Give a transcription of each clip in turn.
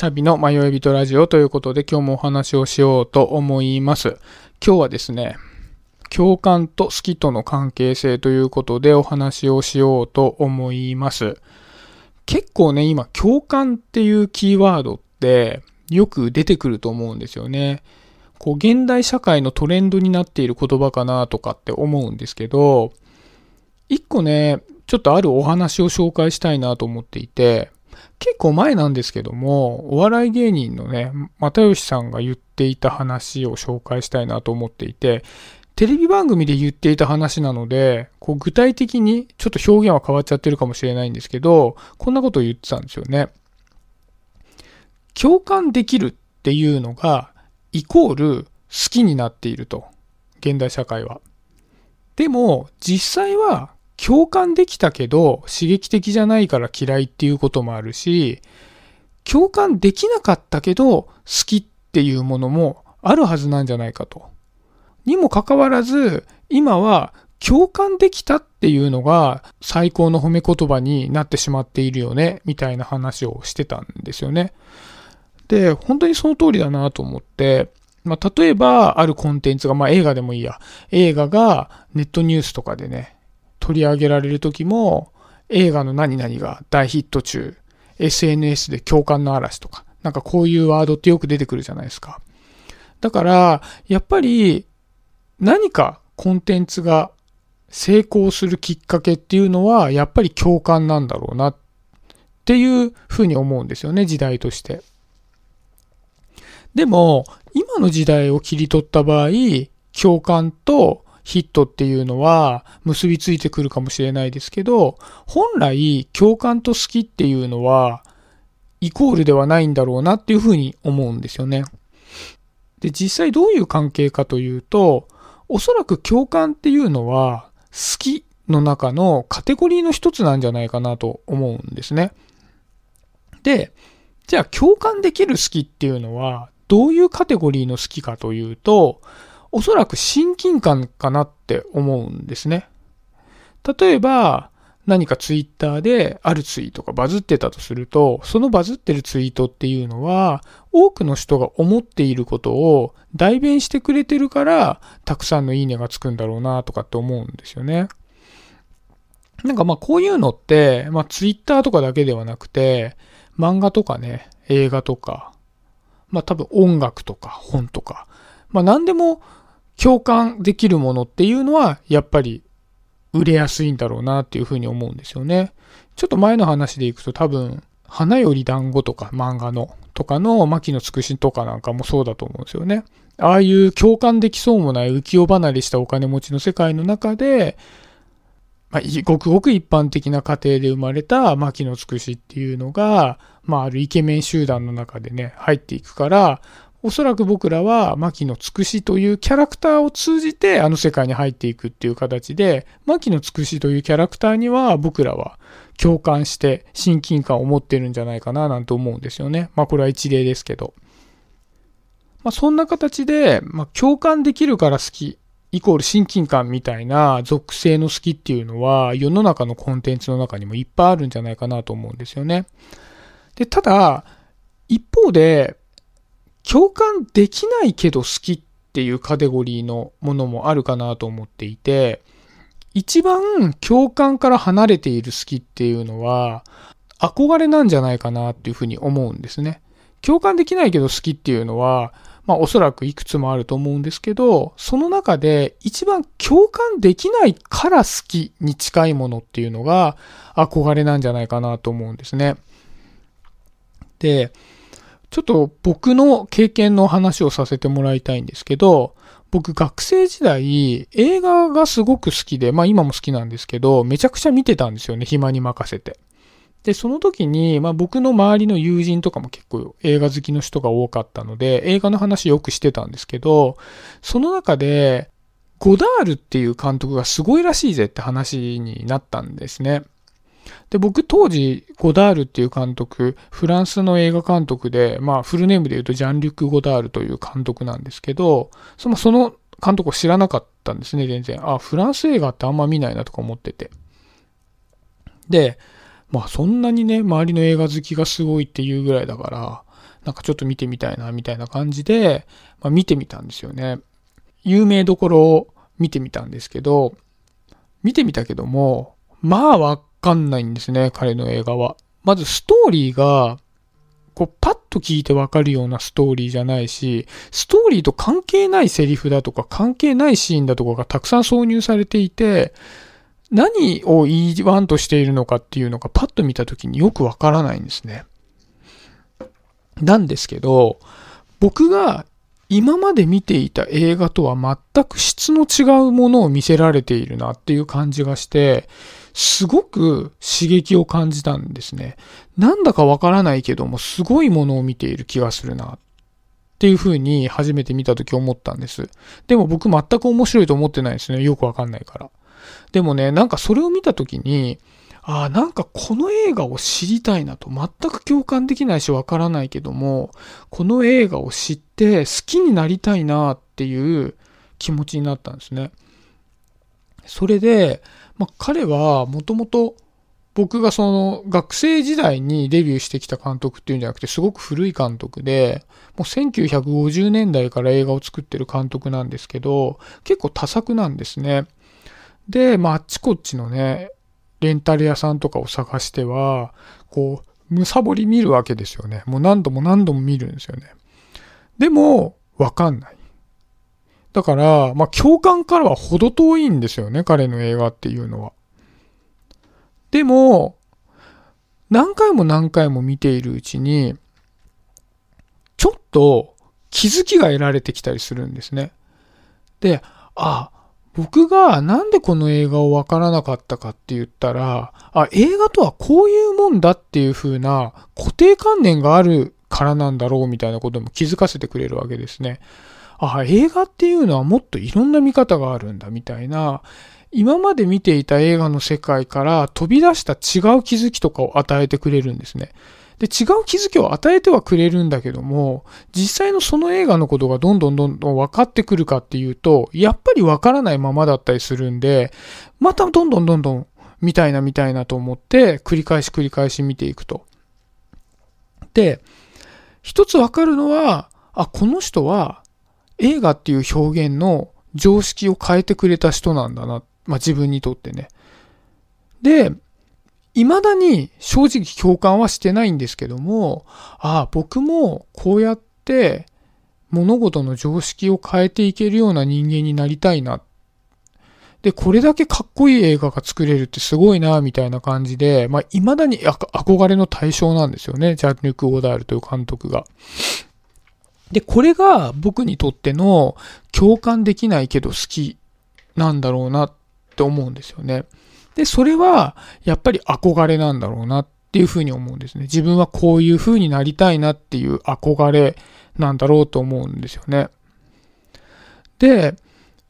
シャビの迷い人ラジオということで今日もお話をしようと思います。今日はですね、共感と好きとの関係性ということでお話をしようと思います。結構ね、今、共感っていうキーワードってよく出てくると思うんですよね。こう、現代社会のトレンドになっている言葉かなとかって思うんですけど、一個ね、ちょっとあるお話を紹介したいなと思っていて、結構前なんですけども、お笑い芸人のね、又吉さんが言っていた話を紹介したいなと思っていて、テレビ番組で言っていた話なので、こう具体的にちょっと表現は変わっちゃってるかもしれないんですけど、こんなことを言ってたんですよね。共感できるっていうのが、イコール好きになっていると。現代社会は。でも、実際は共感できたけど刺激的じゃないから嫌いっていうこともあるし、共感できなかったけど好きっていうものもあるはずなんじゃないかと。にもかかわらず、今は共感できたっていうのが最高の褒め言葉になってしまっているよね、みたいな話をしてたんですよね。で、本当にその通りだなと思って、まあ、例えば、あるコンテンツが、まあ、映画でもいいや。映画がネットニュースとかでね、取り上げられる時も、映画の何々が大ヒット中、SNS で共感の嵐とか、なんかこういうワードってよく出てくるじゃないですか。だから、やっぱり、何かコンテンツが成功するきっかけっていうのは、やっぱり共感なんだろうなっていうふうに思うんですよね、時代として。でも、今の時代を切り取った場合、共感とヒットっていうのは結びついてくるかもしれないですけど、本来共感と好きっていうのはイコールではないんだろうなっていうふうに思うんですよね。で、実際どういう関係かというと、おそらく共感っていうのは、好きの中のカテゴリーの一つなんじゃないかなと思うんですね。で、じゃあ共感できる好きっていうのは、どういうカテゴリーの好きかというと、おそらく親近感かなって思うんですね。例えば、何かツイッターであるツイートがバズってたとすると、そのバズってるツイートっていうのは、多くの人が思っていることを代弁してくれてるから、たくさんのいいねがつくんだろうなとかって思うんですよね。なんかまあこういうのって、まあツイッターとかだけではなくて、漫画とかね、映画とか、まあ多分音楽とか本とか、まあ何でも共感できるものっていうのは、やっぱり売れやすいんだろうなっていうふうに思うんですよね。ちょっと前の話でいくと多分、花より団子とか漫画のとかの牧野つくしとかなんかもそうだと思うんですよね。ああいう共感できそうもない浮世離れしたお金持ちの世界の中で、まあ、ごくごく一般的な家庭で生まれた牧野つくしっていうのが、まあ、あるイケメン集団の中でね、入っていくから、おそらく僕らは、牧野つくしというキャラクターを通じてあの世界に入っていくっていう形で、牧野つくしというキャラクターには僕らは共感して親近感を持ってるんじゃないかななんて思うんですよね。まあこれは一例ですけど。まあそんな形で、まあ共感できるから好き、イコール親近感みたいな属性の好きっていうのは世の中のコンテンツの中にもいっぱいあるんじゃないかなと思うんですよね。で、ただ、一方で、共感できないけど好きっていうカテゴリーのものもあるかなと思っていて、一番共感から離れている好きっていうのは、憧れなんじゃないかなっていうふうに思うんですね。共感できないけど好きっていうのは、まあおそらくいくつもあると思うんですけど、その中で一番共感できないから好きに近いものっていうのが憧れなんじゃないかなと思うんですね。で、ちょっと僕の経験の話をさせてもらいたいんですけど、僕学生時代映画がすごく好きで、まあ今も好きなんですけど、めちゃくちゃ見てたんですよね、暇に任せて。で、その時に、まあ僕の周りの友人とかも結構映画好きの人が多かったので、映画の話よくしてたんですけど、その中で、ゴダールっていう監督がすごいらしいぜって話になったんですね。で、僕当時、ゴダールっていう監督、フランスの映画監督で、まあフルネームで言うとジャン・リュック・ゴダールという監督なんですけど、その、その監督を知らなかったんですね、全然。あ、フランス映画ってあんま見ないなとか思ってて。で、まあそんなにね、周りの映画好きがすごいっていうぐらいだから、なんかちょっと見てみたいな、みたいな感じで、まあ、見てみたんですよね。有名どころを見てみたんですけど、見てみたけども、まあわかんないんですね、彼の映画は。まずストーリーが、こう、パッと聞いてわかるようなストーリーじゃないし、ストーリーと関係ないセリフだとか、関係ないシーンだとかがたくさん挿入されていて、何を言いワンとしているのかっていうのがパッと見た時によくわからないんですね。なんですけど、僕が今まで見ていた映画とは全く質の違うものを見せられているなっていう感じがして、すごく刺激を感じたんですね。なんだかわからないけども、すごいものを見ている気がするなっていう風に初めて見た時思ったんです。でも僕全く面白いと思ってないですね。よくわかんないから。でもね、なんかそれを見た時に、ああ、なんかこの映画を知りたいなと、全く共感できないしわからないけども、この映画を知って好きになりたいなっていう気持ちになったんですね。それで、まあ、彼はもともと僕がその学生時代にデビューしてきた監督っていうんじゃなくてすごく古い監督で、もう1950年代から映画を作ってる監督なんですけど、結構多作なんですね。で、まああっちこっちのね、レンタル屋さんとかを探しては、こう、むさぼり見るわけですよね。もう何度も何度も見るんですよね。でも、わかんない。だから、まあ、共感からは程遠いんですよね、彼の映画っていうのは。でも、何回も何回も見ているうちに、ちょっと気づきが得られてきたりするんですね。で、あ、僕がなんでこの映画をわからなかったかって言ったら、あ、映画とはこういうもんだっていう風な固定観念があるからなんだろうみたいなことも気づかせてくれるわけですね。あ、映画っていうのはもっといろんな見方があるんだみたいな、今まで見ていた映画の世界から飛び出した違う気づきとかを与えてくれるんですね。で、違う気づきを与えてはくれるんだけども、実際のその映画のことがどんどんどんどん分かってくるかっていうと、やっぱり分からないままだったりするんで、またどんどんどんどん見たいな見たいなと思って、繰り返し繰り返し見ていくと。で、一つ分かるのは、あ、この人は映画っていう表現の常識を変えてくれた人なんだな。まあ、自分にとってね。で、未だに正直共感はしてないんですけども、ああ、僕もこうやって物事の常識を変えていけるような人間になりたいな。で、これだけかっこいい映画が作れるってすごいな、みたいな感じで、まあ、未だに憧れの対象なんですよね。ジャンヌク・オーダールという監督が。で、これが僕にとっての共感できないけど好きなんだろうなって思うんですよね。で、それは、やっぱり憧れなんだろうなっていうふうに思うんですね。自分はこういうふうになりたいなっていう憧れなんだろうと思うんですよね。で、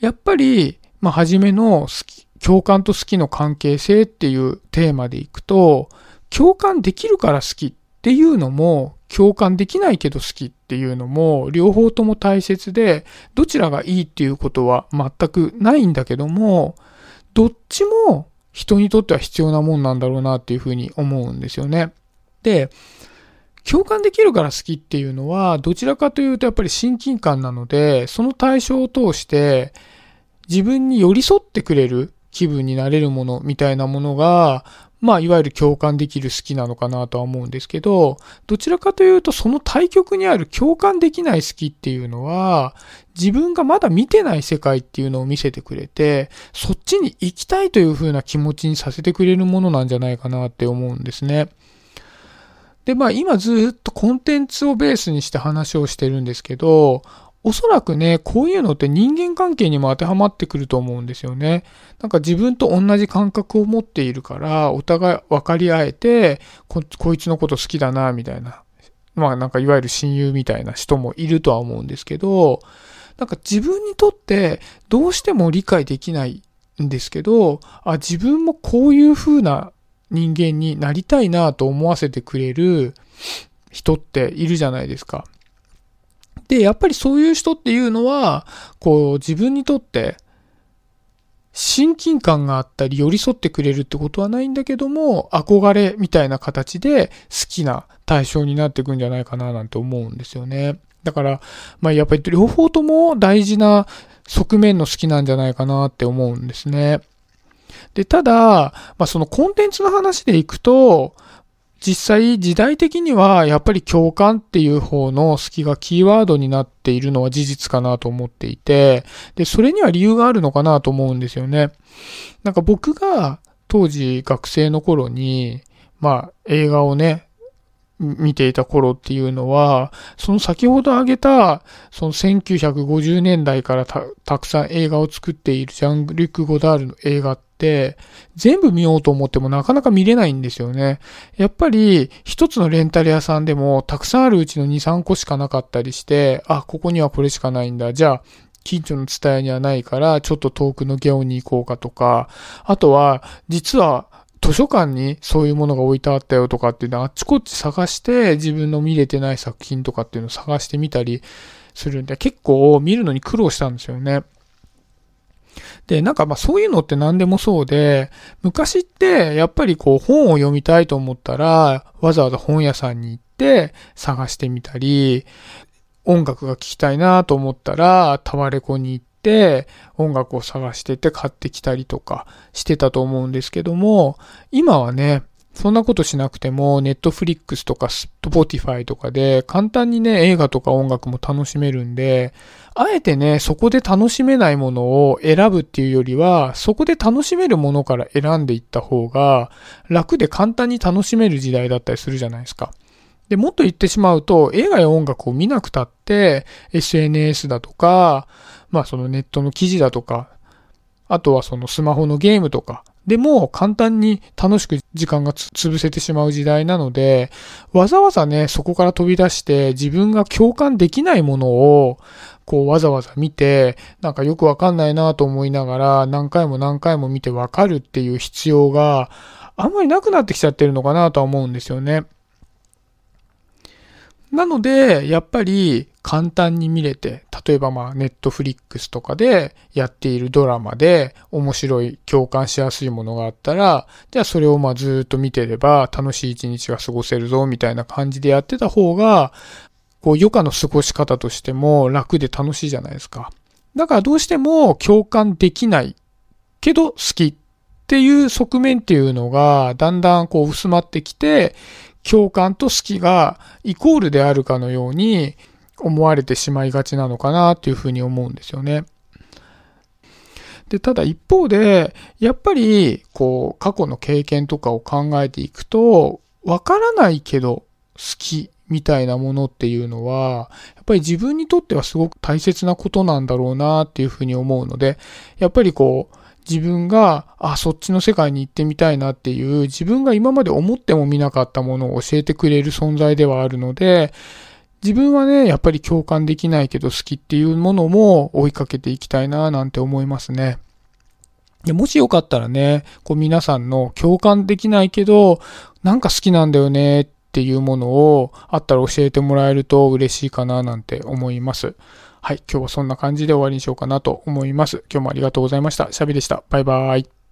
やっぱり、まあ、初めの好き、共感と好きの関係性っていうテーマでいくと、共感できるから好きっていうのも、共感できないけど好きっていうのも、両方とも大切で、どちらがいいっていうことは全くないんだけども、どっちも人にとっては必要なもんなんだろうなっていうふうに思うんですよね。で、共感できるから好きっていうのは、どちらかというとやっぱり親近感なので、その対象を通して自分に寄り添ってくれる気分になれるものみたいなものが、まあ、いわゆる共感できる好きなのかなとは思うんですけど、どちらかというと、その対極にある共感できない好きっていうのは、自分がまだ見てない世界っていうのを見せてくれて、そっちに行きたいという風な気持ちにさせてくれるものなんじゃないかなって思うんですね。で、まあ今ずっとコンテンツをベースにして話をしてるんですけど、おそらくね、こういうのって人間関係にも当てはまってくると思うんですよね。なんか自分と同じ感覚を持っているから、お互い分かり合えて、こ、こいつのこと好きだな、みたいな。まあなんかいわゆる親友みたいな人もいるとは思うんですけど、なんか自分にとってどうしても理解できないんですけど、あ、自分もこういう風な人間になりたいなと思わせてくれる人っているじゃないですか。で、やっぱりそういう人っていうのは、こう、自分にとって、親近感があったり寄り添ってくれるってことはないんだけども、憧れみたいな形で好きな対象になっていくんじゃないかななんて思うんですよね。だから、まあやっぱり両方とも大事な側面の好きなんじゃないかなって思うんですね。で、ただ、まあそのコンテンツの話でいくと、実際時代的にはやっぱり共感っていう方の好きがキーワードになっているのは事実かなと思っていて、で、それには理由があるのかなと思うんですよね。なんか僕が当時学生の頃に、まあ映画をね、見ていた頃っていうのは、その先ほど挙げた、その1950年代からたくさん映画を作っているジャン・リュック・ゴダールの映画って、全部見ようと思ってもなかなか見れないんですよね。やっぱり、一つのレンタル屋さんでも、たくさんあるうちの2、3個しかなかったりして、あ、ここにはこれしかないんだ。じゃあ、近所の伝えにはないから、ちょっと遠くのゲオに行こうかとか、あとは、実は、図書館にそういうものが置いてあったよとかっていうのはあっちこっち探して自分の見れてない作品とかっていうのを探してみたりするんで結構見るのに苦労したんですよね。で、なんかまあそういうのって何でもそうで、昔ってやっぱりこう本を読みたいと思ったらわざわざ本屋さんに行って探してみたり、音楽が聴きたいなと思ったらタワレコに行って音楽を探してて買ってきたりとかしてたと思うんですけども、今はね、そんなことしなくても、ネットフリックスとかスポティファイとかで簡単にね、映画とか音楽も楽しめるんで、あえてね、そこで楽しめないものを選ぶっていうよりは、そこで楽しめるものから選んでいった方が、楽で簡単に楽しめる時代だったりするじゃないですか。で、もっと言ってしまうと、映画や音楽を見なくたって、SNS だとか、まあそのネットの記事だとか、あとはそのスマホのゲームとか、でも簡単に楽しく時間が潰せてしまう時代なので、わざわざね、そこから飛び出して自分が共感できないものを、こうわざわざ見て、なんかよくわかんないなと思いながら何回も何回も見てわかるっていう必要があんまりなくなってきちゃってるのかなとは思うんですよね。なので、やっぱり簡単に見れて、例えばまあネットフリックスとかでやっているドラマで面白い、共感しやすいものがあったら、じゃあそれをまあずっと見てれば楽しい一日が過ごせるぞみたいな感じでやってた方が、こう余暇の過ごし方としても楽で楽しいじゃないですか。だからどうしても共感できないけど好きっていう側面っていうのがだんだんこう薄まってきて、共感と好きがイコールであるかのように思われてしまいがちなのかなっていうふうに思うんですよね。で、ただ一方で、やっぱり、こう、過去の経験とかを考えていくと、わからないけど好きみたいなものっていうのは、やっぱり自分にとってはすごく大切なことなんだろうなっていうふうに思うので、やっぱりこう、自分が、あ、そっちの世界に行ってみたいなっていう、自分が今まで思ってもみなかったものを教えてくれる存在ではあるので、自分はね、やっぱり共感できないけど好きっていうものも追いかけていきたいななんて思いますね。でもしよかったらね、こう皆さんの共感できないけど、なんか好きなんだよねっていうものをあったら教えてもらえると嬉しいかななんて思います。はい、今日はそんな感じで終わりにしようかなと思います。今日もありがとうございました。シャビでした。バイバーイ。